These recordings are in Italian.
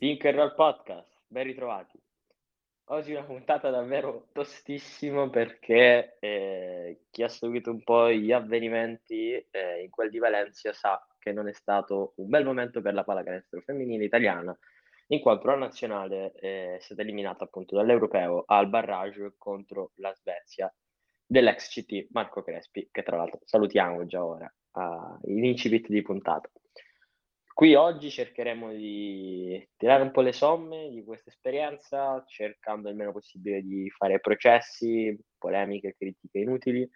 And Roll Podcast, ben ritrovati. Oggi una puntata davvero tostissima perché eh, chi ha seguito un po' gli avvenimenti eh, in quel di Valencia sa che non è stato un bel momento per la pallacanestro femminile italiana, in quanto la nazionale eh, è stata eliminata appunto dall'Europeo al barrage contro la Svezia dell'ex CT Marco Crespi, che tra l'altro salutiamo già ora in incipit di puntata. Qui oggi cercheremo di tirare un po' le somme di questa esperienza, cercando il meno possibile di fare processi, polemiche, critiche inutili,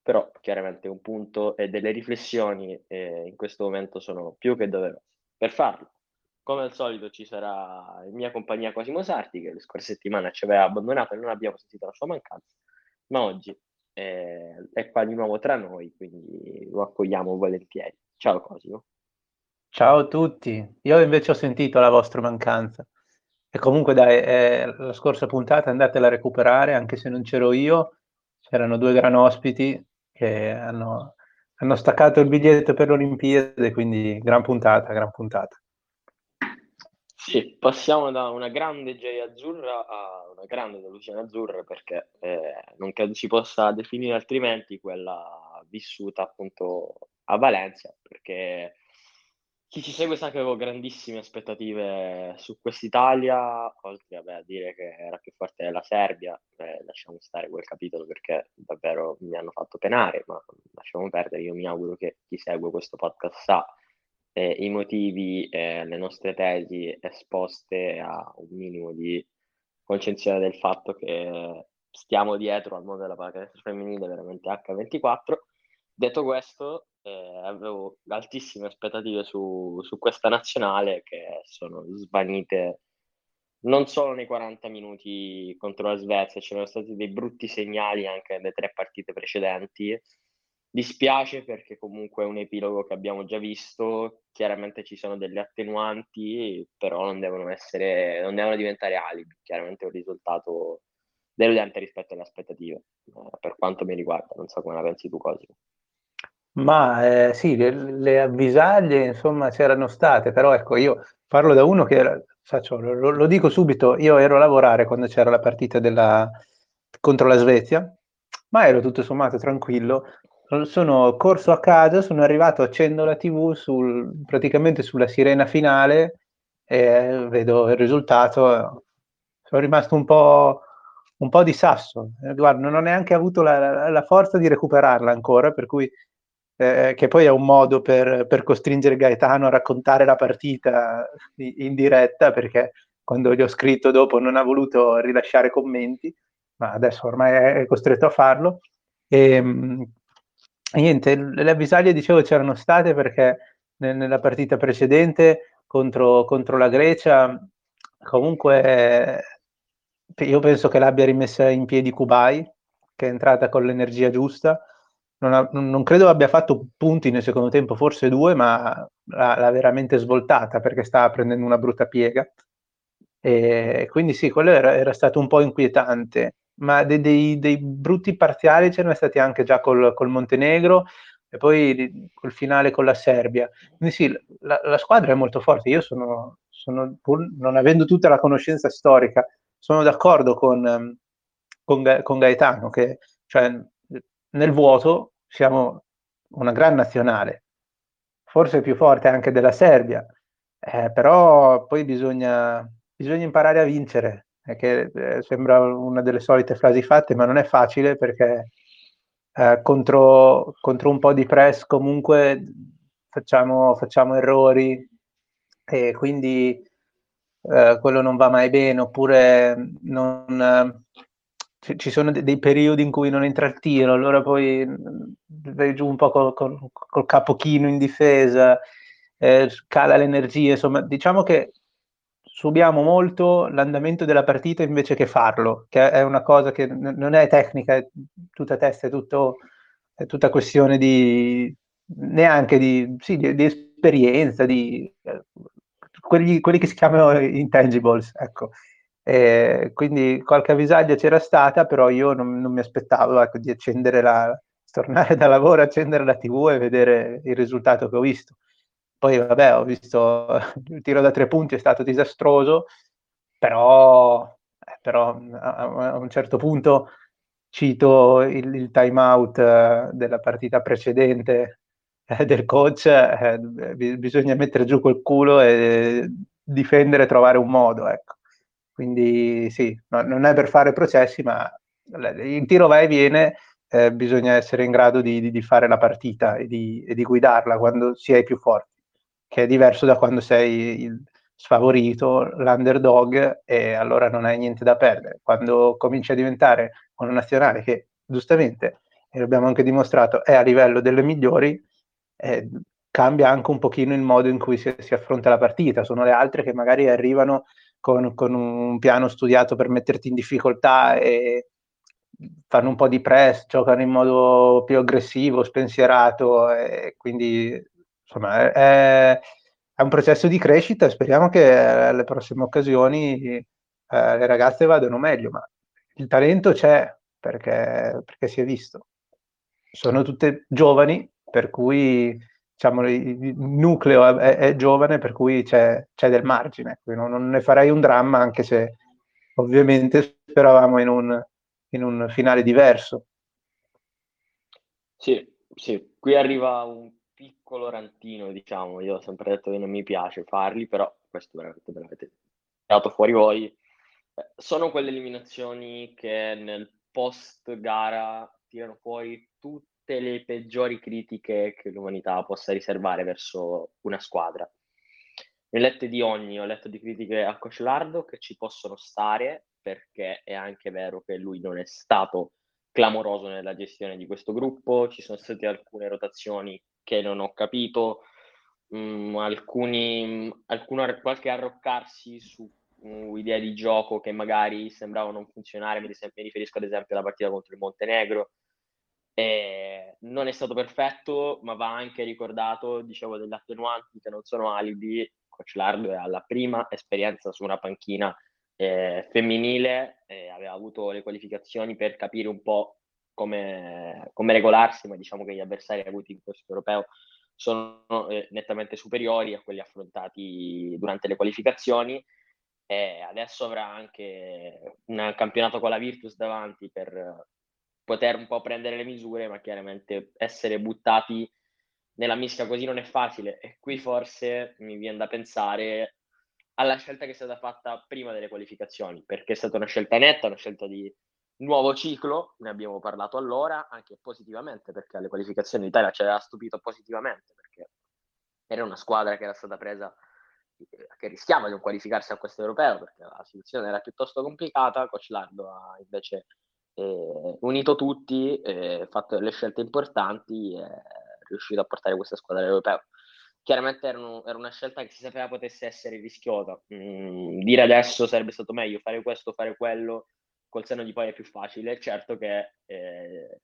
però chiaramente un punto e delle riflessioni eh, in questo momento sono più che doverose. Per farlo, come al solito, ci sarà in mia compagnia Cosimo Sarti, che le scorse settimane ci aveva abbandonato e non abbiamo sentito la sua mancanza, ma oggi eh, è qua di nuovo tra noi, quindi lo accogliamo volentieri. Ciao Cosimo. Ciao a tutti, io invece ho sentito la vostra mancanza. E comunque dai, eh, la scorsa puntata andatela a recuperare, anche se non c'ero io, c'erano due gran ospiti che hanno, hanno staccato il biglietto per l'Olimpiade, quindi gran puntata, gran puntata. Sì, passiamo da una grande gioia azzurra a una grande delusione azzurra perché eh, non credo si possa definire altrimenti quella vissuta appunto a Valencia, perché chi ci segue sa che avevo grandissime aspettative su quest'Italia, oltre vabbè, a dire che era più forte della Serbia, eh, lasciamo stare quel capitolo perché davvero mi hanno fatto penare, ma lasciamo perdere, io mi auguro che chi segue questo podcast sa eh, i motivi, eh, le nostre tesi esposte a un minimo di concezione del fatto che stiamo dietro al mondo della pallacanestro femminile veramente H24. Detto questo, eh, avevo altissime aspettative su, su, questa nazionale che sono svanite non solo nei 40 minuti contro la Svezia, c'erano stati dei brutti segnali anche nelle tre partite precedenti. Dispiace perché comunque è un epilogo che abbiamo già visto, chiaramente ci sono delle attenuanti, però non devono essere, non devono diventare alibi, chiaramente è un risultato deludente rispetto alle aspettative, eh, per quanto mi riguarda, non so come la pensi tu Cosimo. Ma eh, sì, le, le, avvisaglie insomma c'erano state, però ecco io parlo da uno che era, faccio, lo, lo, dico subito, io ero a lavorare quando c'era la partita della, contro la Svezia, ma ero tutto sommato tranquillo, sono corso a casa, sono arrivato, accendo la tv sul, praticamente sulla sirena finale e vedo il risultato, sono rimasto un po', un po di sasso, guarda, non ho neanche avuto la, la, la forza di recuperarla ancora, per cui eh, che poi è un modo per, per, costringere Gaetano a raccontare la partita in diretta, perché quando gli ho scritto dopo non ha voluto rilasciare commenti, ma adesso ormai è costretto a farlo. E, niente, le avvisaglie dicevo c'erano state perché nella partita precedente contro, contro la Grecia comunque io penso che l'abbia rimessa in piedi Kubai, che è entrata con l'energia giusta, non, ha, non, credo abbia fatto punti nel secondo tempo, forse due, ma l'ha, veramente svoltata perché stava prendendo una brutta piega. E quindi sì, quello era, era stato un po' inquietante, ma dei, dei, dei brutti parziali c'erano stati anche già col, col, Montenegro e poi col finale con la Serbia. Quindi sì, la, la squadra è molto forte. Io sono, sono, pur non avendo tutta la conoscenza storica, sono d'accordo con, con, con Gaetano che cioè, nel vuoto siamo una gran nazionale, forse più forte anche della Serbia, eh, però poi bisogna, bisogna, imparare a vincere, che eh, sembra una delle solite frasi fatte, ma non è facile perché eh, contro, contro, un po' di press comunque facciamo, facciamo errori e quindi eh, quello non va mai bene, oppure non, eh, ci sono dei periodi in cui non entra il tiro, allora poi mm, vai giù un po' col, col, col capo chino in difesa, eh, cala l'energia, insomma, diciamo che subiamo molto l'andamento della partita invece che farlo, che è una cosa che n- non è tecnica, è tutta testa, è, tutto, è tutta questione di neanche di, sì, di, di esperienza, di eh, quelli, quelli, che si chiamano intangibles, ecco. E quindi qualche avvisaglia c'era stata, però io non, non mi aspettavo ecco, di accendere la, tornare da lavoro, accendere la TV e vedere il risultato che ho visto. Poi vabbè, ho visto il tiro da tre punti è stato disastroso, però, eh, però a, un certo punto cito il, il time out eh, della partita precedente eh, del coach, eh, bisogna mettere giù quel culo e difendere, trovare un modo, ecco. Quindi sì, no, non è per fare processi, ma il tiro va e viene, eh, bisogna essere in grado di, di, di fare la partita e di, e di, guidarla quando si è più forti che è diverso da quando sei il sfavorito, l'underdog e allora non hai niente da perdere. Quando cominci a diventare una nazionale che giustamente, e l'abbiamo anche dimostrato, è a livello delle migliori, eh, cambia anche un pochino il modo in cui si, si, affronta la partita. Sono le altre che magari arrivano con, con un piano studiato per metterti in difficoltà e fanno un po' di press, giocano in modo più aggressivo, spensierato e quindi insomma, è, è, un processo di crescita speriamo che alle prossime occasioni eh, le ragazze vadano meglio, ma il talento c'è perché, perché si è visto. Sono tutte giovani, per cui diciamo, il nucleo è, è giovane, per cui c'è, c'è del margine. Non, non, ne farei un dramma, anche se ovviamente speravamo in un, in un finale diverso. Sì, sì, qui arriva un piccolo rantino, diciamo, io ho sempre detto che non mi piace farli, però questo veramente me l'avete dato fuori voi. Eh, sono quelle eliminazioni che nel post gara tirano fuori tutte le peggiori critiche che l'umanità possa riservare verso una squadra. Ne ho lette di ogni, ho letto di critiche a Coach Lardo che ci possono stare, perché è anche vero che lui non è stato clamoroso nella gestione di questo gruppo, ci sono state alcune rotazioni che non ho capito, um, alcuni, alcuno, qualche arroccarsi su uh, idee di gioco che magari sembravano non funzionare, mi riferisco ad esempio alla partita contro il Montenegro, e non è stato perfetto, ma va anche ricordato, dicevo, delle attenuanti che non sono alibi. Coach Lardo è alla prima esperienza su una panchina eh, femminile, eh, aveva avuto le qualificazioni per capire un po' come, come regolarsi, ma diciamo che gli avversari avuti in questo europeo sono eh, nettamente superiori a quelli affrontati durante le qualificazioni. E adesso avrà anche un campionato con la Virtus davanti per poter un po' prendere le misure, ma chiaramente essere buttati nella mischia così non è facile. E qui forse mi viene da pensare alla scelta che è stata fatta prima delle qualificazioni, perché è stata una scelta netta, una scelta di nuovo ciclo, ne abbiamo parlato allora, anche positivamente, perché alle qualificazioni l'Italia ci aveva stupito positivamente, perché era una squadra che era stata presa, che rischiava di non qualificarsi a questo europeo, perché la situazione era piuttosto complicata, Coach Lardo ha invece eh, unito tutti, eh, fatto delle scelte importanti è riuscito a portare questa squadra all'europeo. Chiaramente era, un, era, una scelta che si sapeva potesse essere rischiosa. Mm, dire adesso sarebbe stato meglio fare questo, fare quello, col senno di poi è più facile. Certo che eh,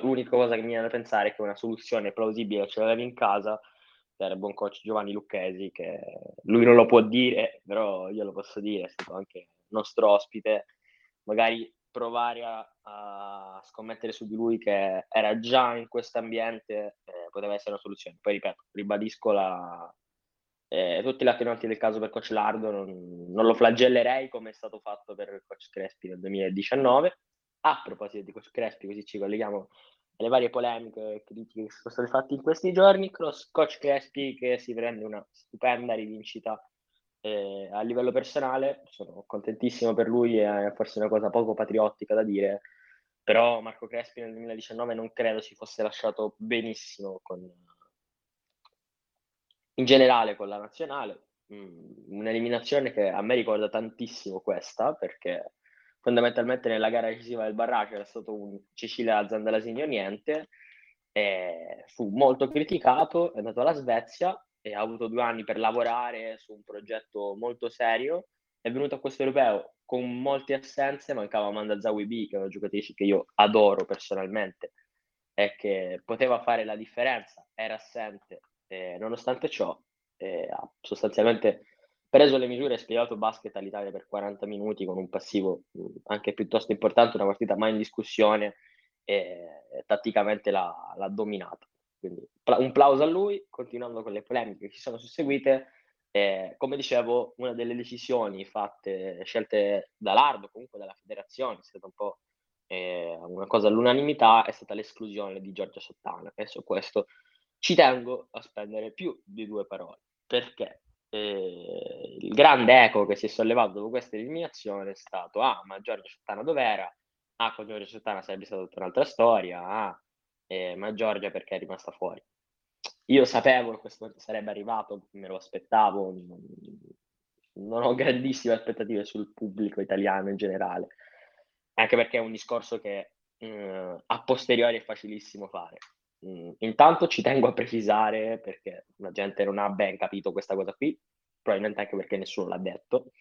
l'unica cosa che mi viene da pensare è che una soluzione plausibile ce l'avevi in casa il buon coach Giovanni Lucchesi, che lui non lo può dire, però io lo posso dire, è stato anche nostro ospite. Magari provare a, a scommettere su di lui che era già in questo ambiente eh, poteva essere una soluzione. Poi ripeto, ribadisco la, eh, tutti gli attenuanti del caso per Coach Lardo non, non, lo flagellerei come è stato fatto per Coach Crespi nel 2019. A proposito di Coach Crespi, così ci colleghiamo alle varie polemiche e critiche che sono state fatte in questi giorni, Coach Crespi che si prende una stupenda rivincita eh, a livello personale, sono contentissimo per lui, è forse una cosa poco patriottica da dire, però Marco Crespi nel 2019 non credo si fosse lasciato benissimo con, in generale con la nazionale, mm, un'eliminazione che a me ricorda tantissimo questa, perché fondamentalmente nella gara decisiva del barrage era stato un Cecilia Zandalasini o niente, fu molto criticato, è andato alla Svezia e ha avuto due anni per lavorare su un progetto molto serio, è venuto a questo europeo con molte assenze, mancava Amanda Zawibi, che è una giocatrice che io adoro personalmente, e che poteva fare la differenza, era assente, e nonostante ciò eh, ha sostanzialmente preso le misure e spiegato basket all'Italia per 40 minuti con un passivo anche piuttosto importante, una partita mai in discussione e tatticamente l'ha, l'ha dominata. Quindi un plauso a lui, continuando con le polemiche che si sono susseguite. Eh, come dicevo, una delle decisioni fatte, scelte dall'Ardo, comunque dalla federazione, è stata un po' eh, una cosa all'unanimità, è stata l'esclusione di Giorgia Sottana. E su questo ci tengo a spendere più di due parole, perché eh, il grande eco che si è sollevato dopo questa eliminazione è stato, ah, ma Giorgia Sottana dov'era? Ah, con Giorgia Sottana sarebbe stata tutta un'altra storia, ah, eh, ma Giorgia perché è rimasta fuori? Io sapevo che questo sarebbe arrivato, me lo aspettavo, non, ho grandissime aspettative sul pubblico italiano in generale, anche perché è un discorso che mh, a posteriori è facilissimo fare. Mh, intanto ci tengo a precisare, perché la gente non ha ben capito questa cosa qui, probabilmente anche perché nessuno l'ha detto,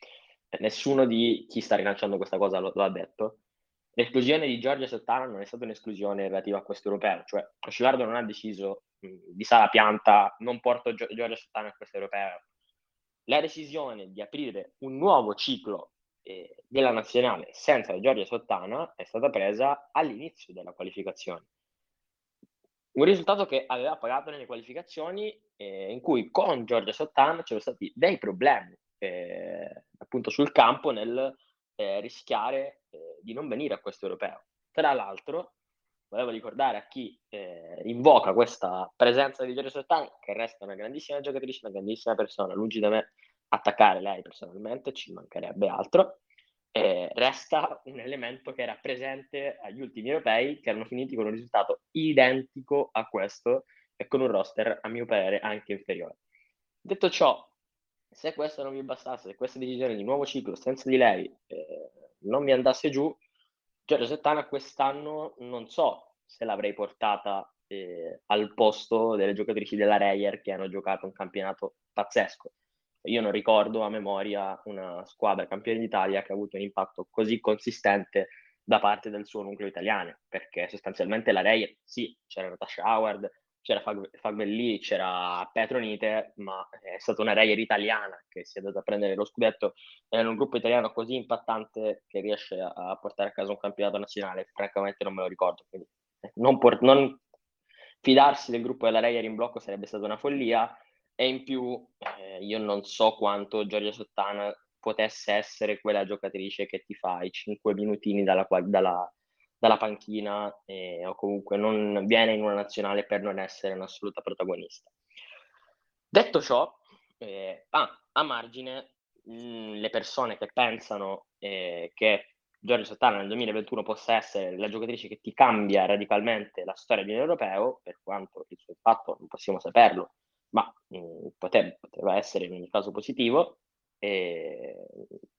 nessuno di chi sta rilanciando questa cosa lo, lo ha detto, L'esclusione di Giorgia Sottana non è stata un'esclusione relativa a questo europeo, cioè Oscilardo non ha deciso di sala pianta non porto Gio- Giorgia Sottana a questo europeo. La decisione di aprire un nuovo ciclo eh, della nazionale senza Giorgia Sottana è stata presa all'inizio della qualificazione. Un risultato che aveva pagato nelle qualificazioni eh, in cui con Giorgia Sottana c'erano stati dei problemi eh, appunto sul campo nel eh, rischiare eh, di non venire a questo europeo. Tra l'altro, volevo ricordare a chi eh, invoca questa presenza di Giorgio Sottani, che resta una grandissima giocatrice, una grandissima persona, lungi da me attaccare lei personalmente, ci mancherebbe altro, eh, resta un elemento che era presente agli ultimi europei, che erano finiti con un risultato identico a questo e con un roster, a mio parere, anche inferiore. Detto ciò, se questo non vi bastasse, se questa decisione di nuovo ciclo senza di lei eh, non mi andasse giù, Giorgio Settana quest'anno non so se l'avrei portata eh, al posto delle giocatrici della Reyer che hanno giocato un campionato pazzesco. Io non ricordo a memoria una squadra campione d'Italia che ha avuto un impatto così consistente da parte del suo nucleo italiano, perché sostanzialmente la Reyer, sì, c'era Natasha Howard, c'era Fagbelli, c'era Petronite, ma è stata una Reyer italiana che si è andata a prendere lo scudetto in un gruppo italiano così impattante che riesce a, portare a casa un campionato nazionale, francamente non me lo ricordo. Quindi eh, non, por- non fidarsi del gruppo della Reyer in blocco sarebbe stata una follia e in più eh, io non so quanto Giorgia Sottana potesse essere quella giocatrice che ti fa i 5 minutini dalla, dalla dalla panchina eh, o comunque non viene in una nazionale per non essere un'assoluta protagonista. Detto ciò, eh, ah, a margine, mh, mm, le persone che pensano eh, che Giorgio Sottana nel 2021 possa essere la giocatrice che ti cambia radicalmente la storia di un europeo, per quanto il suo impatto non possiamo saperlo, ma mh, mm, poteva, poteva essere in ogni caso positivo, e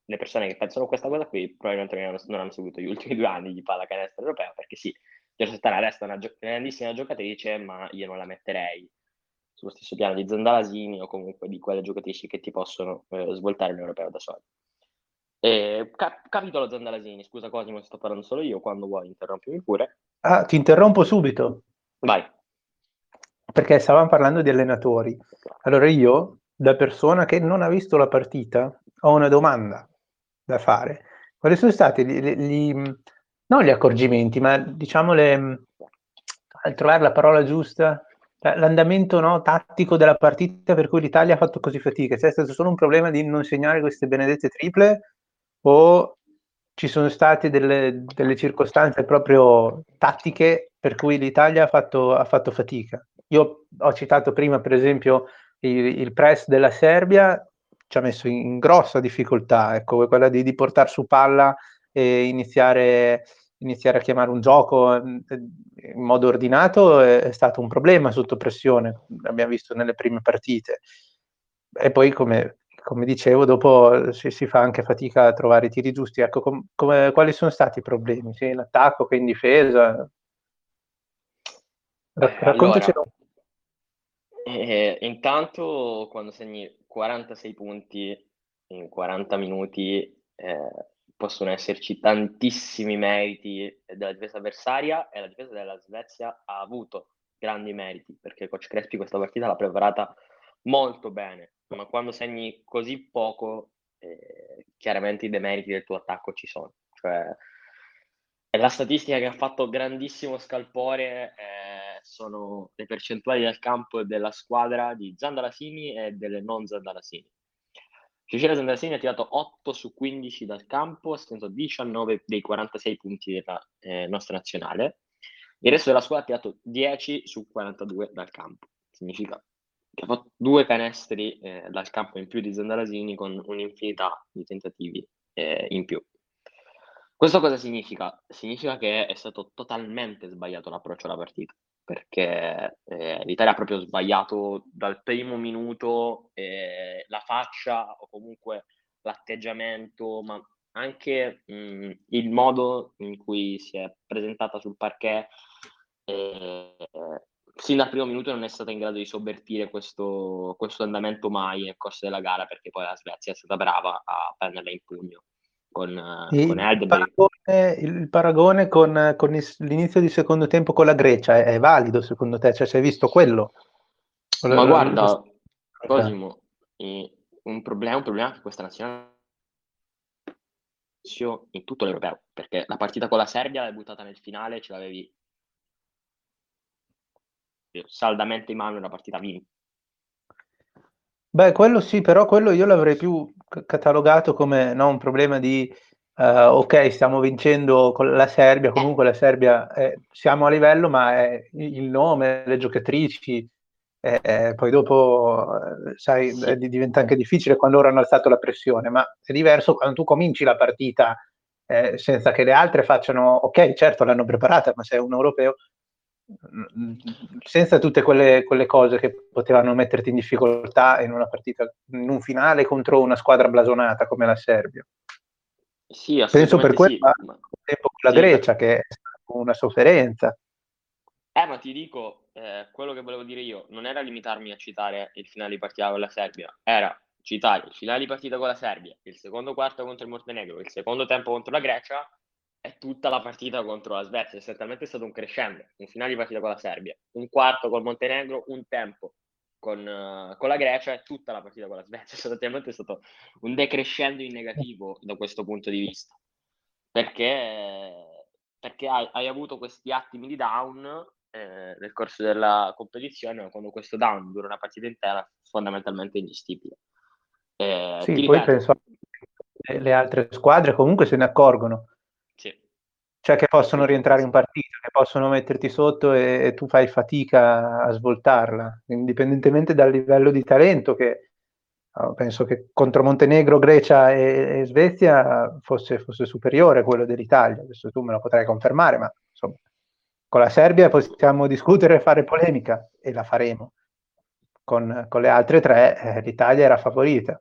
le persone che pensano questa cosa qui probabilmente non hanno, non hanno seguito gli ultimi due anni di pallacanestro europeo perché sì, Giorgia Stana resta una gio- grandissima giocatrice ma io non la metterei sullo stesso piano di Zandalasini o comunque di quelle giocatrici che ti possono eh, svoltare l'europeo da soli. Eh, cap- capitolo Zandalasini, scusa Cosimo, sto parlando solo io, quando vuoi interrompimi pure. Ah, ti interrompo subito. Vai. Perché stavamo parlando di allenatori. Allora io da persona che non ha visto la partita, ho una domanda da fare. Quali sono stati gli, gli, non gli accorgimenti, ma diciamo le, al trovare la parola giusta, l'andamento no, tattico della partita per cui l'Italia ha fatto così fatica? C'è stato solo un problema di non segnare queste benedette triple o ci sono state delle, delle circostanze proprio tattiche per cui l'Italia ha fatto, ha fatto fatica? Io ho citato prima, per esempio, il, il press della Serbia ci ha messo in grossa difficoltà, ecco, quella di, di portare su palla e iniziare iniziare a chiamare un gioco mm, in modo ordinato è, stato un problema sotto pressione, l'abbiamo visto nelle prime partite. E poi, come, come dicevo, dopo si, si, fa anche fatica a trovare i tiri giusti. Ecco, com, come, quali sono stati i problemi, sia in attacco che in difesa? Ra- raccontaci. Allora, eh, intanto, quando segni 46 punti in 40 minuti, eh, possono esserci tantissimi meriti della difesa avversaria e la difesa della Svezia ha avuto grandi meriti perché Coach Crespi questa partita l'ha preparata molto bene, ma quando segni così poco, eh, chiaramente i demeriti del tuo attacco ci sono. Cioè, la statistica che ha fatto grandissimo scalpore eh, sono le percentuali del campo della squadra di Zandalasini e delle non Zandalasini. Cecilia Zandalasini ha tirato 8 su 15 dal campo, ha segnato 19 dei 46 punti della eh, nostra nazionale. Il resto della squadra ha tirato 10 su 42 dal campo. Significa che ha fatto due canestri eh, dal campo in più di Zandalasini con un'infinità di tentativi eh, in più. Questo cosa significa? Significa che è stato totalmente sbagliato l'approccio alla partita, perché eh, l'Italia ha proprio sbagliato dal primo minuto eh, la faccia o comunque l'atteggiamento, ma anche mh, il modo in cui si è presentata sul parquet. Eh, sin dal primo minuto non è stata in grado di sovvertire questo, questo andamento mai nel corso della gara perché poi la Svezia è stata brava a prenderla in pugno con, con il paragone, il paragone con, con l'inizio di secondo tempo con la Grecia è, è valido secondo te? Cioè, sei visto quello? Ma la, guarda, la... Cosimo, un problema, un problema che questa nazionale in tutto l'europeo, perché la partita con la Serbia l'hai buttata nel finale, ce l'avevi saldamente in mano una partita vinta. Beh, quello sì, però quello io l'avrei più catalogato come no, un problema di uh, ok, stiamo vincendo con la Serbia, comunque la Serbia è, siamo a livello, ma è il nome, le giocatrici, eh, poi dopo, sai, sì. diventa anche difficile quando loro hanno alzato la pressione, ma è diverso quando tu cominci la partita eh, senza che le altre facciano, ok, certo l'hanno preparata, ma sei un europeo, senza tutte quelle, quelle, cose che potevano metterti in difficoltà in una partita, in un finale contro una squadra blasonata come la Serbia. Sì, Penso per quello sì, ma... tempo con la sì, Grecia, che è una sofferenza. Eh, ma ti dico, eh, quello che volevo dire io non era limitarmi a citare il finale di partita con la Serbia, era citare il finale di partita con la Serbia, il secondo quarto contro il Montenegro, il secondo tempo contro la Grecia è tutta la partita contro la Svezia, essenzialmente è stato un crescendo, un finale di partita con la Serbia, un quarto col Montenegro, un tempo con, uh, con la Grecia e tutta la partita con la Svezia, essenzialmente è stato un decrescendo in negativo da questo punto di vista, perché, perché hai, hai avuto questi attimi di down eh, nel corso della competizione, quando questo down dura una partita intera, fondamentalmente ingestibile. Eh, sì, poi ripeto, penso le altre squadre comunque se ne accorgono cioè che possono rientrare in partita, che possono metterti sotto e, e, tu fai fatica a svoltarla, indipendentemente dal livello di talento che oh, penso che contro Montenegro, Grecia e, e Svezia fosse, fosse, superiore quello dell'Italia, adesso tu me lo potrai confermare, ma insomma con la Serbia possiamo discutere e fare polemica e la faremo. Con, con le altre tre eh, l'Italia era favorita.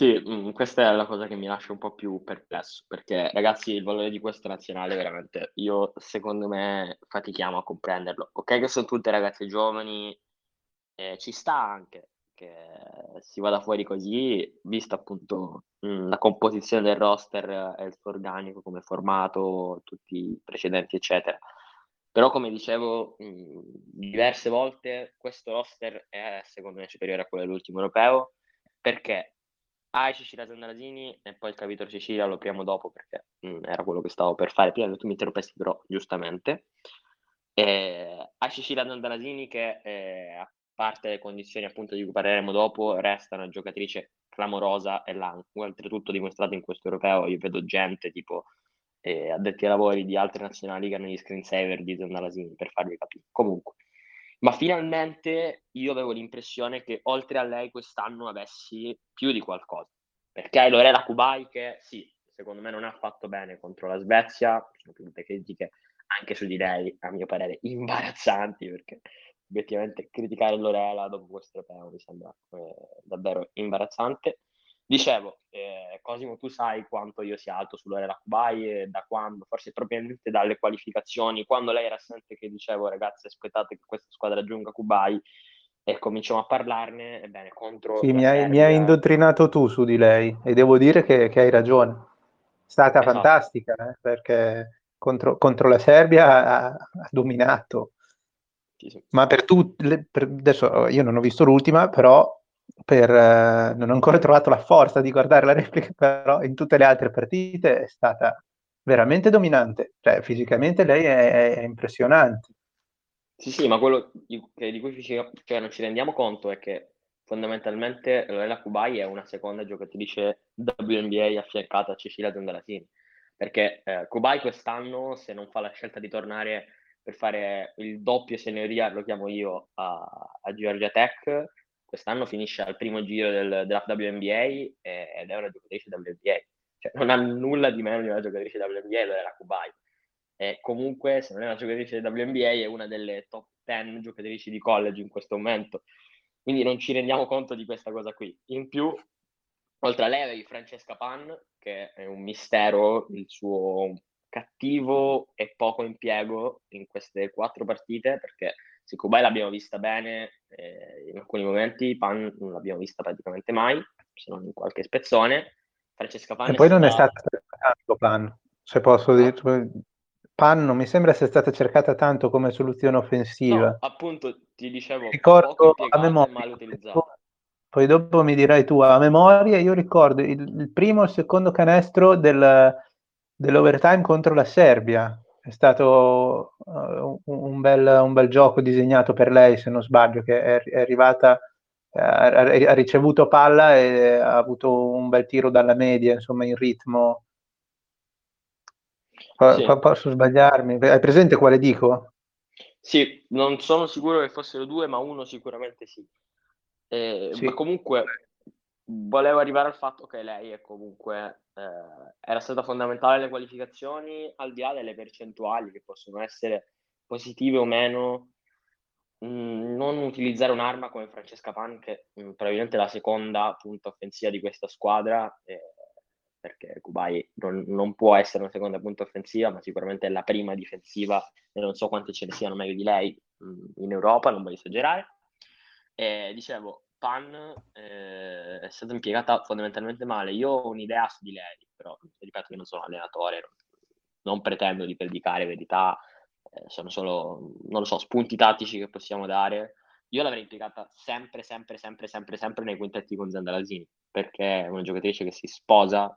Sì, mh, questa è la cosa che mi lascia un po' più perplesso, perché ragazzi il valore di questo nazionale veramente, io secondo me fatichiamo a comprenderlo. Ok che sono tutte ragazze giovani, eh, ci sta anche che si vada fuori così, vista appunto mh, la composizione del roster e il suo organico come formato, tutti i precedenti eccetera. Però come dicevo mh, diverse volte, questo roster è secondo me superiore a quello dell'ultimo europeo, perché hai Cecilia Sandalasini e poi il capitolo Cecilia lo apriamo dopo perché mh, mm, era quello che stavo per fare prima, tu mi interrompesti però giustamente. Eh, hai Cecilia Sandalasini che eh, a parte le condizioni appunto di cui parleremo dopo resta una giocatrice clamorosa e l'ha oltretutto dimostrato in questo europeo, io vedo gente tipo eh, addetti ai lavori di altre nazionali che hanno gli screensaver di Sandalasini per farvi capire. Comunque, ma finalmente io avevo l'impressione che oltre a lei quest'anno avessi più di qualcosa. Perché hai Lorela Kubai che sì, secondo me non ha fatto bene contro la Svezia, sono tutte critiche anche su di lei, a mio parere, imbarazzanti, perché obiettivamente criticare Lorela dopo questo europeo mi sembra eh, davvero imbarazzante. Dicevo, eh, Cosimo, tu sai quanto io sia alto sull'Orela Kubai e da quando, forse probabilmente dalle qualificazioni, quando lei era assente che dicevo ragazzi aspettate che questa squadra aggiunga Kubai e cominciamo a parlarne, ebbene contro... Sì, mi hai, mi hai, indottrinato tu su di lei e devo dire che, che hai ragione. È stata esatto. fantastica eh, perché contro, contro, la Serbia ha, ha dominato. Sì, sì. Ma per tutte, adesso io non ho visto l'ultima, però per, eh, non ho ancora trovato la forza di guardare la replica, però in tutte le altre partite è stata veramente dominante, cioè fisicamente lei è, è impressionante. Sì, sì, ma quello di, di cui cioè, non ci rendiamo conto è che fondamentalmente Lorella Kubai è una seconda giocatrice WNBA affiancata a Cecilia Dondalatini, perché eh, Kubai quest'anno se non fa la scelta di tornare per fare il doppio senioria, lo chiamo io, a, a Georgia Tech, quest'anno finisce al primo giro del draft WNBA ed è una giocatrice WNBA. Cioè, non ha nulla di meno di una giocatrice WNBA, lo era Kubai. E comunque, se non è una giocatrice WNBA, è una delle top 10 giocatrici di college in questo momento. Quindi non ci rendiamo conto di questa cosa qui. In più, oltre a lei, avevi Francesca Pan, che è un mistero, il suo cattivo e poco impiego in queste quattro partite, perché sì, Kubai l'abbiamo vista bene eh, in alcuni momenti, Pan non l'abbiamo vista praticamente mai, se non in qualche spezzone. Francesca Pan e poi non stata... è stata tanto Pan, se posso dire. Pan non mi sembra sia stata cercata tanto come soluzione offensiva. No, appunto, ti dicevo, ricordo a memoria. Poi dopo mi dirai tu a memoria, io ricordo il, il primo e il secondo canestro del, dell'overtime contro la Serbia, è stato uh, un, bel, un, bel, gioco disegnato per lei, se non sbaglio, che è, è arrivata, eh, ha, ha, ricevuto palla e ha avuto un bel tiro dalla media, insomma, in ritmo. Sì. posso sbagliarmi? Hai presente quale dico? Sì, non sono sicuro che fossero due, ma uno sicuramente sì. Eh, sì. Ma comunque volevo arrivare al fatto che lei è comunque eh, era stata fondamentale alle qualificazioni, al di là delle percentuali che possono essere positive o meno, mm, non utilizzare un'arma come Francesca Pan, che mh, mm, probabilmente è la seconda punta offensiva di questa squadra, eh, perché Kubai non, non, può essere una seconda punta offensiva, ma sicuramente è la prima difensiva e non so quante ce ne siano meglio di lei mh, mm, in Europa, non voglio esagerare. Eh, dicevo, Pan eh, è stata impiegata fondamentalmente male. Io ho un'idea su di lei, però ripeto che non sono allenatore, non, pretendo di predicare verità, eh, sono solo, non lo so, spunti tattici che possiamo dare. Io l'avrei impiegata sempre, sempre, sempre, sempre, sempre nei quintetti con Zandalasini, perché è una giocatrice che si sposa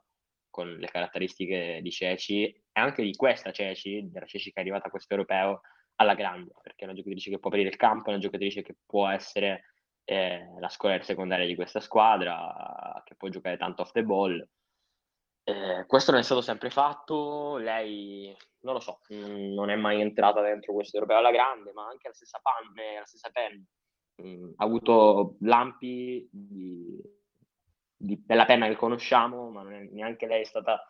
con le caratteristiche di Ceci e anche di questa Ceci, della Ceci che è arrivata a questo europeo, alla grande, perché è una giocatrice che può aprire il campo, è una giocatrice che può essere eh, la squadra secondaria di questa squadra, che può giocare tanto off the ball. Eh, questo non è stato sempre fatto, lei non lo so, mm, non è mai entrata dentro questo europeo alla grande, ma anche la stessa Pan, la stessa Pen, mh, mm, ha avuto lampi di, di, della penna che conosciamo, ma è, neanche lei è stata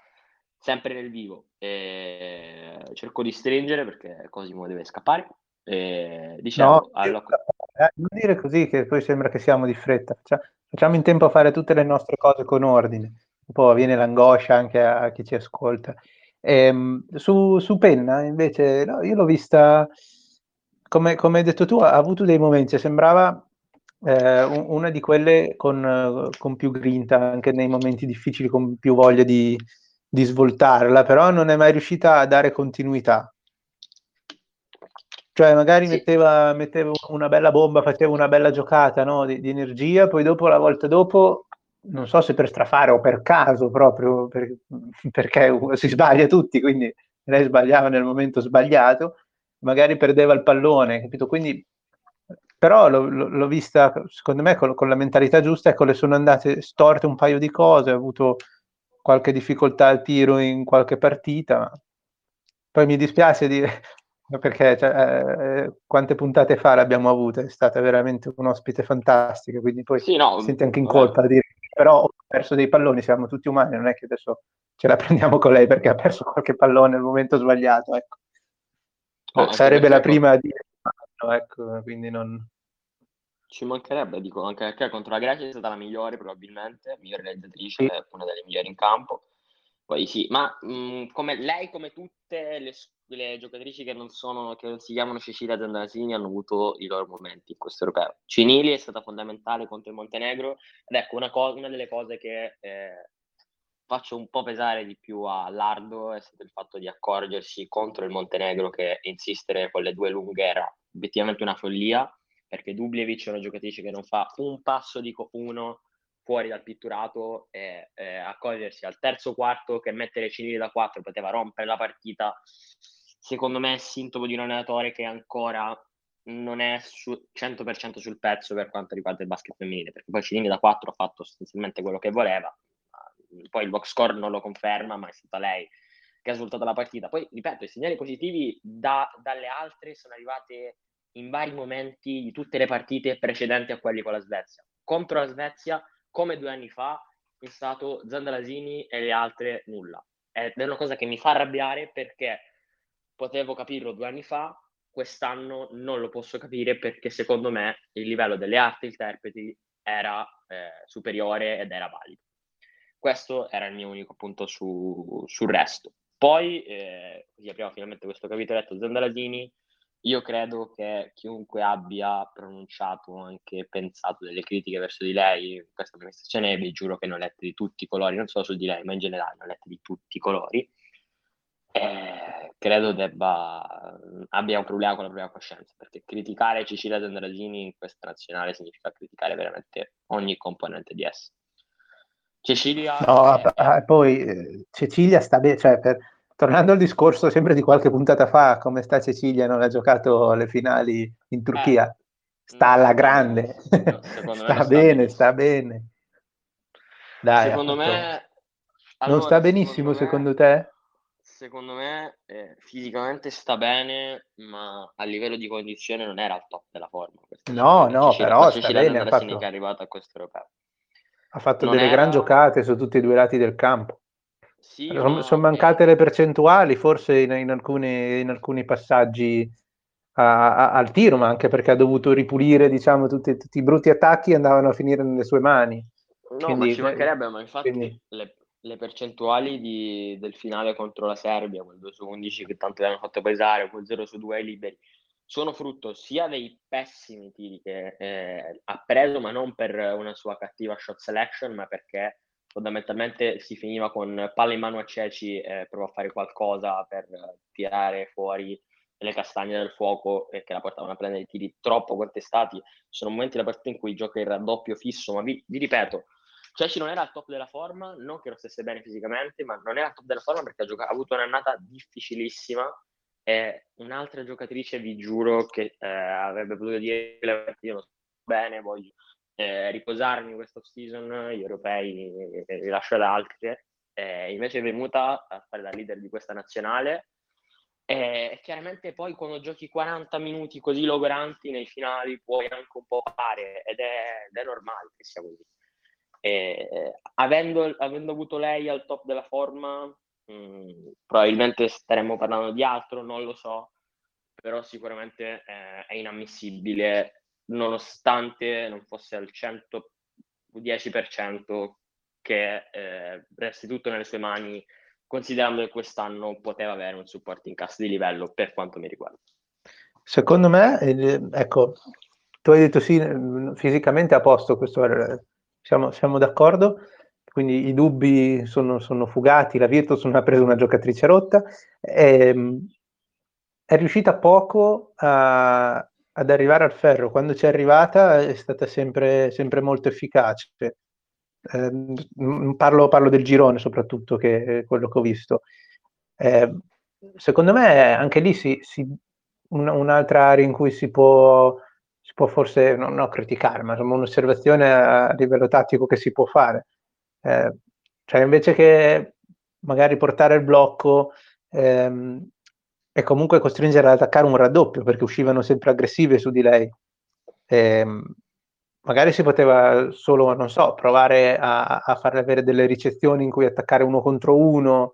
sempre nel vivo. E cerco di stringere perché Cosimo deve scappare. E, diciamo, no, alla... Eh, non dire così che poi sembra che siamo di fretta. Facciamo in tempo a fare tutte le nostre cose con ordine. Un po' viene l'angoscia anche a chi ci ascolta. Ehm, su, su, Penna, invece, no, io l'ho vista, come, come, hai detto tu, ha avuto dei momenti, sembrava eh, una di quelle con, con, più grinta, anche nei momenti difficili, con più voglia di, di svoltarla, però non è mai riuscita a dare continuità. Cioè, magari sì. metteva, metteva, una bella bomba, faceva una bella giocata no? di, di, energia, poi dopo, la volta dopo, non so se per strafare o per caso proprio, per, perché si sbaglia tutti, quindi lei sbagliava nel momento sbagliato, magari perdeva il pallone, capito? Quindi, però l'ho, l'ho vista, secondo me, con, con, la mentalità giusta, ecco, le sono andate storte un paio di cose, ha avuto qualche difficoltà al tiro in qualche partita, poi mi dispiace dire, perché cioè, eh, quante puntate fa l'abbiamo avuta, è stata veramente un ospite fantastica, quindi poi sì, no, senti anche in colpa a dire però ho perso dei palloni, siamo tutti umani, non è che adesso ce la prendiamo con lei perché ha perso qualche pallone nel momento sbagliato, ecco. No, Sarebbe la prima a dire, ecco, quindi non... Ci mancherebbe, dico, anche perché contro la Grecia è stata la migliore probabilmente, migliore realizzatrice, sì. una delle migliori in campo. Poi sì, ma mh, mm, come lei, come tutte le, le, giocatrici che non, sono, che non si chiamano Cecilia Zandanasini, hanno avuto i loro momenti in questo europeo. Cinili è stata fondamentale contro il Montenegro ed ecco una, co- una delle cose che eh, faccio un po' pesare di più a Lardo è stato il fatto di accorgersi contro il Montenegro che insistere con le due lunghe era obiettivamente una follia perché Dubljevic è una giocatrice che non fa un passo, dico uno, fuori dal pitturato e eh, accorgersi al terzo quarto che mettere Cinili da 4 poteva rompere la partita, secondo me è sintomo di un allenatore che ancora non è su 100% sul pezzo per quanto riguarda il basket femminile, perché poi Cinili da 4 ha fatto sostanzialmente quello che voleva, poi il box score non lo conferma, ma è stata lei che ha svoltato la partita. Poi, ripeto, i segnali positivi da, dalle altre sono arrivati in vari momenti di tutte le partite precedenti a quelli con la Svezia. Contro la Svezia come due anni fa è stato Zandalasini e le altre nulla. Ed è una cosa che mi fa arrabbiare perché potevo capirlo due anni fa, quest'anno non lo posso capire perché secondo me il livello delle arti interpreti era eh, superiore ed era valido. Questo era il mio unico punto su, sul resto. Poi, eh, così apriamo finalmente questo capitoletto Zandalasini, io credo che chiunque abbia pronunciato o anche pensato delle critiche verso di lei in questa amministrazione, vi giuro che ne ho lette di tutti i colori, non solo su di lei, ma in generale ne ho lette di tutti i colori. Eh, credo debba abbia un problema con la propria coscienza perché criticare Cecilia Zandrasini in questa nazionale significa criticare veramente ogni componente di essa. Cecilia no, è... poi eh, Cecilia sta bene, cioè per, tornando al discorso sempre di qualche puntata fa, come sta Cecilia, non ha giocato le finali in Turchia, eh, sta alla grande, no, sta bene, sta bene. Dai, secondo me... Allora, non sta benissimo secondo, me, secondo te? Secondo me eh, fisicamente sta bene, ma a livello di condizione non era al top della forma. No, no, Cecilia, però sta bene. Ha fatto... è arrivato a questo europeo. Ha fatto non delle era... gran giocate su tutti e due i lati del campo. Sì, sono, sono mancate le percentuali, forse in, in, alcuni, in alcuni, passaggi a, a, al tiro, ma anche perché ha dovuto ripulire diciamo, tutti, tutti, i brutti attacchi e andavano a finire nelle sue mani. No, quindi, ma ci mancherebbe, ma infatti quindi... le, le, percentuali di, del finale contro la Serbia, quel 2 su 11 che tanto hanno fatto pesare, quel 0 su 2 ai liberi, sono frutto sia dei pessimi tiri che eh, ha preso, ma non per una sua cattiva shot selection, ma perché fondamentalmente si finiva con palla in mano a Ceci e provò a fare qualcosa per tirare fuori le castagne dal fuoco e che la portavano a prendere tiri troppo contestati. Sono momenti della partita in cui gioca il raddoppio fisso, ma vi, vi ripeto, Ceci non era al top della forma, non che lo stesse bene fisicamente, ma non era al top della forma perché ha, giocato, ha avuto un'annata difficilissima e un'altra giocatrice, vi giuro, che eh, avrebbe potuto dire partita non bene, voglio eh, riposarmi questa season, gli europei li lascio ad altri, eh, invece è venuta a fare da leader di questa nazionale e chiaramente poi quando giochi 40 minuti così logoranti nei finali puoi anche un po' fare ed è, ed è normale che sia così. E, avendo, avendo, avuto lei al top della forma, mh, mm, probabilmente staremmo parlando di altro, non lo so, però sicuramente eh, è inammissibile nonostante non fosse al 110% che eh, resti tutto nelle sue mani, considerando che quest'anno poteva avere un supporting cast di livello per quanto mi riguarda. Secondo me, ecco, tu hai detto sì, fisicamente a posto, questo siamo, siamo d'accordo, quindi i dubbi sono, sono, fugati, la Virtus non ha preso una giocatrice rotta, è, ehm, è riuscita poco a, ad arrivare al ferro. Quando ci è arrivata è stata sempre, sempre molto efficace. eh, parlo, parlo, del girone soprattutto, che è quello che ho visto. Eh, secondo me anche lì si, si, un, un'altra area in cui si può, si può forse, non, non criticare, ma insomma un'osservazione a, livello tattico che si può fare. Eh, cioè invece che magari portare il blocco ehm, e comunque costringere ad attaccare un raddoppio perché uscivano sempre aggressive su di lei. Ehm, magari si poteva solo, non so, provare a, a farle avere delle ricezioni in cui attaccare uno contro uno,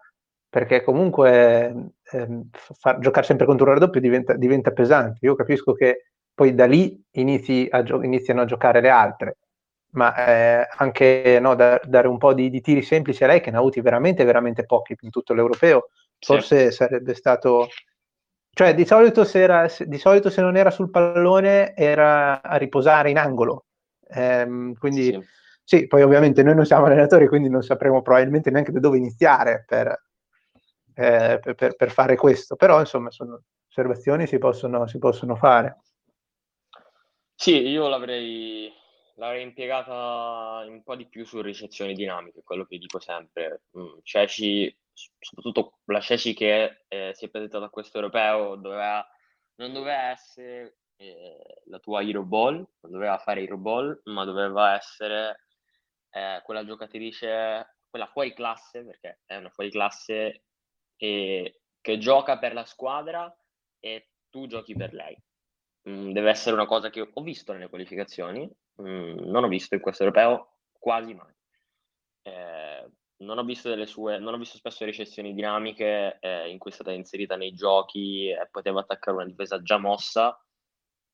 perché comunque ehm, far, giocare sempre contro un raddoppio diventa, diventa, pesante. Io capisco che poi da lì inizi a gio- iniziano a giocare le altre, ma eh, anche no, da, dare un po' di, di, tiri semplici a lei, che ne ha avuti veramente, veramente pochi in tutto l'europeo, forse sì. sarebbe stato... Cioè, di solito, se era, di solito se non era sul pallone era a riposare in angolo, Ehm, quindi sì. sì. poi ovviamente noi non siamo allenatori, quindi non sapremo probabilmente neanche da dove iniziare per, eh, per, per, per fare questo, però insomma sono osservazioni si possono, si possono fare. Sì, io l'avrei, l'avrei impiegata un po' di più su ricezioni dinamiche, quello che dico sempre. Mm, Ceci, soprattutto la Ceci che eh, si è presentata a questo europeo, doveva, non doveva essere eh, la tua Hero Ball, non doveva fare Hero Ball, ma doveva essere eh, quella giocatrice, quella fuori classe, perché è una fuori classe e, che gioca per la squadra e tu giochi per lei. Mm, deve essere una cosa che ho visto nelle qualificazioni, mm, non ho visto in questo europeo quasi mai. Eh, non ho visto delle sue, non ho visto spesso ricezioni dinamiche eh, in cui è stata inserita nei giochi e poteva attaccare una difesa già mossa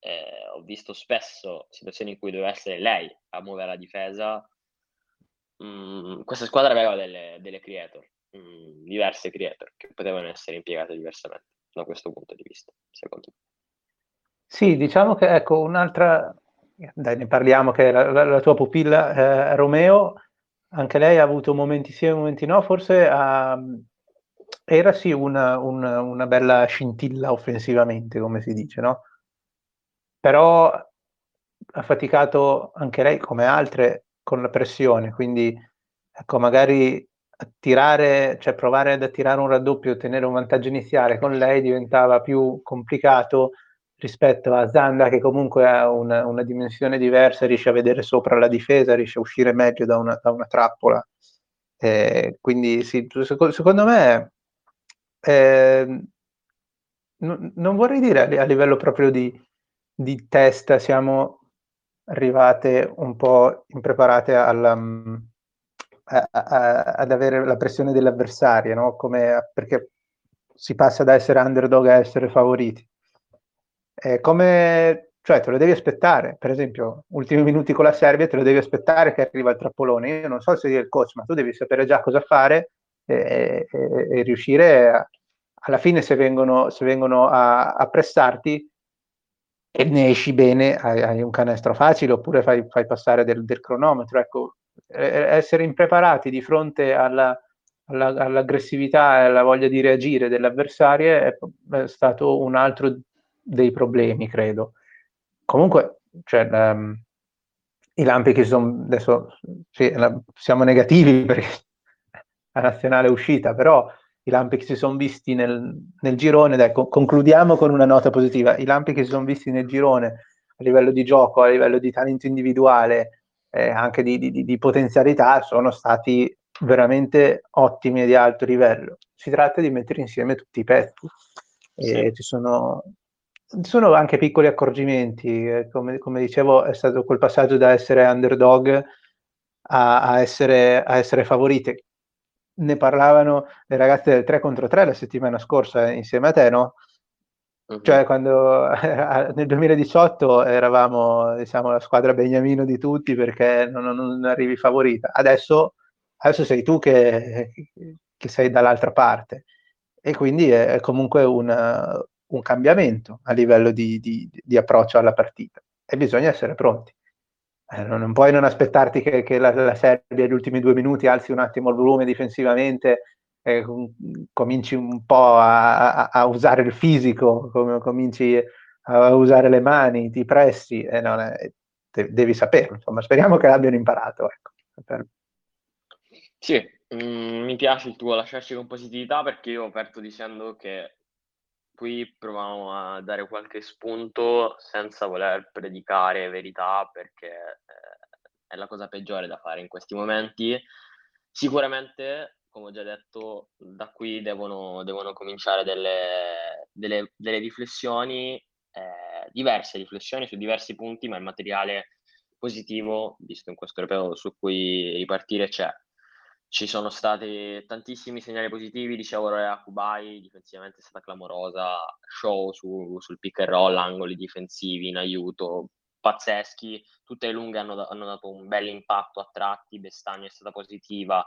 eh, ho visto spesso situazioni in cui doveva essere lei a muovere la difesa. Mm, questa squadra aveva delle, delle creator, mm, diverse creator che potevano essere impiegate diversamente da questo punto di vista, secondo me. Sì, diciamo che ecco un'altra, dai, ne parliamo che la, la, la tua pupilla eh, Romeo, anche lei ha avuto momenti sì e momenti no, forse ha, era sì una, una, una bella scintilla offensivamente, come si dice, no? però ha faticato anche lei come altre con la pressione, quindi ecco, magari attirare, cioè provare ad attirare un raddoppio e ottenere un vantaggio iniziale con lei diventava più complicato rispetto a Zanda che comunque ha una, una dimensione diversa, riesce a vedere sopra la difesa, riesce a uscire meglio da una, da una trappola. Eh, quindi sì, secondo, me eh, n- non vorrei dire a, livello proprio di, di testa siamo arrivate un po' impreparate alla, mm, a, a, ad avere la pressione dell'avversario, no? Come, perché si passa da essere underdog a essere favoriti. È come, cioè, te lo devi aspettare. Per esempio, ultimi minuti con la Serbia, te lo devi aspettare che arriva il trappolone. Io non so se sei il coach, ma tu devi sapere già cosa fare e, e, e riuscire a, alla fine, se vengono, se vengono a, a pressarti, e ne esci bene, hai, hai un canestro facile oppure fai, fai passare del, del, cronometro. Ecco, essere impreparati di fronte alla, alla, all'aggressività e alla voglia di reagire dell'avversario è, è, stato un altro dei problemi, credo. Comunque, cioè, um, i lampi che sono adesso sì, siamo negativi perché la nazionale è uscita, però i lampi che si sono visti nel, nel girone, dai, co- concludiamo con una nota positiva, i lampi che si sono visti nel girone a livello di gioco, a livello di talento individuale, eh, anche di, di, di, potenzialità, sono stati veramente ottimi e di alto livello. Si tratta di mettere insieme tutti i pezzi. E sì. ci, sono, sono anche piccoli accorgimenti, eh, come, come, dicevo è stato quel passaggio da essere underdog a, a, essere, a essere favorite, ne parlavano le ragazze del 3 contro 3 la settimana scorsa insieme a te, no? Uh-huh. Cioè, quando nel 2018 eravamo, diciamo, la squadra beniamino di tutti perché non, non arrivi favorita. Adesso, adesso sei tu che, che, sei dall'altra parte. E quindi è comunque un, un cambiamento a livello di, di, di approccio alla partita. E bisogna essere pronti. Eh, non puoi non aspettarti che, che la, la, Serbia negli ultimi due minuti alzi un attimo il volume difensivamente, eh, cominci un po' a, a, a, usare il fisico, com- cominci a usare le mani, ti pressi, eh, no, devi saperlo. Insomma, speriamo che l'abbiano imparato. Ecco, Sì, mm, mi piace il tuo lasciarci con positività perché io ho aperto dicendo che qui proviamo a dare qualche spunto senza voler predicare verità perché eh, è la cosa peggiore da fare in questi momenti. Sicuramente, come ho già detto, da qui devono, devono cominciare delle, delle, delle riflessioni, eh, diverse riflessioni su diversi punti, ma il materiale positivo, visto in questo europeo su cui ripartire, c'è ci sono stati tantissimi segnali positivi, dicevo a Kubai, difensivamente è stata clamorosa, show su, sul pick and roll, angoli difensivi in aiuto, pazzeschi, tutte le lunghe hanno, hanno dato un bel impatto a tratti, Bestagno è stata positiva,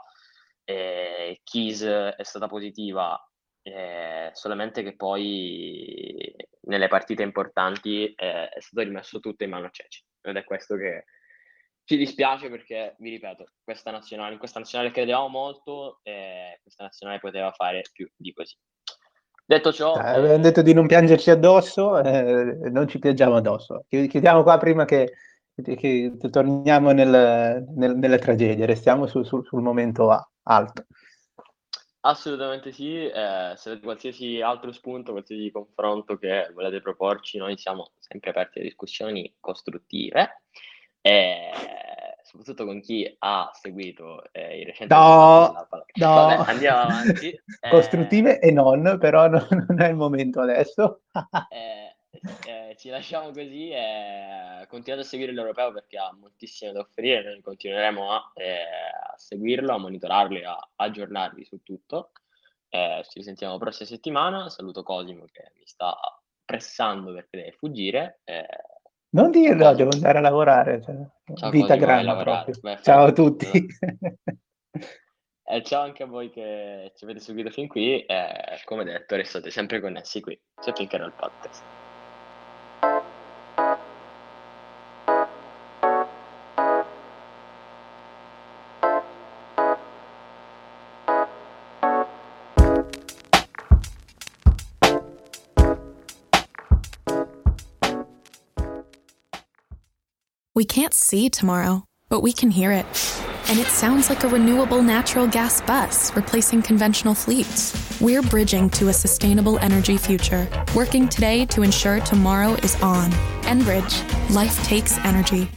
eh, Keys è stata positiva, eh, solamente che poi nelle partite importanti eh, è stato rimesso tutto in mano a Ceci ed è questo che ci dispiace perché, vi ripeto, questa nazionale, in questa nazionale credevamo molto e questa nazionale poteva fare più di così. Detto ciò... Eh, avevamo detto di non piangerci addosso, eh, non ci piangiamo addosso. Chiudiamo qua prima che, che torniamo nel, nel, nelle tragedie, restiamo su, su, sul momento alto. Assolutamente sì, eh, se avete qualsiasi altro spunto, qualsiasi confronto che volete proporci, noi siamo sempre aperti a discussioni costruttive e soprattutto con chi ha seguito eh, i recenti no, no. Vabbè, andiamo avanti. Costruttive eh, e non però non, non, è il momento adesso. Eh, eh, ci lasciamo così e continuate a seguire l'europeo perché ha moltissimo da offrire. Noi continueremo a, eh, a seguirlo a monitorarlo e a aggiornarvi su tutto. Eh, ci risentiamo la prossima settimana. Saluto Cosimo che mi sta pressando perché deve fuggire non dirlo, devo andare a lavorare. Cioè, ciao, vita grande Beh, ciao a tutti. e ciao anche a voi che ci avete seguito fin qui. E, come detto, restate sempre connessi qui su Pinkerol Podcast. We can't see tomorrow, but we can hear it. And it sounds like a renewable natural gas bus replacing conventional fleets. We're bridging to a sustainable energy future, working today to ensure tomorrow is on. Enbridge, life takes energy.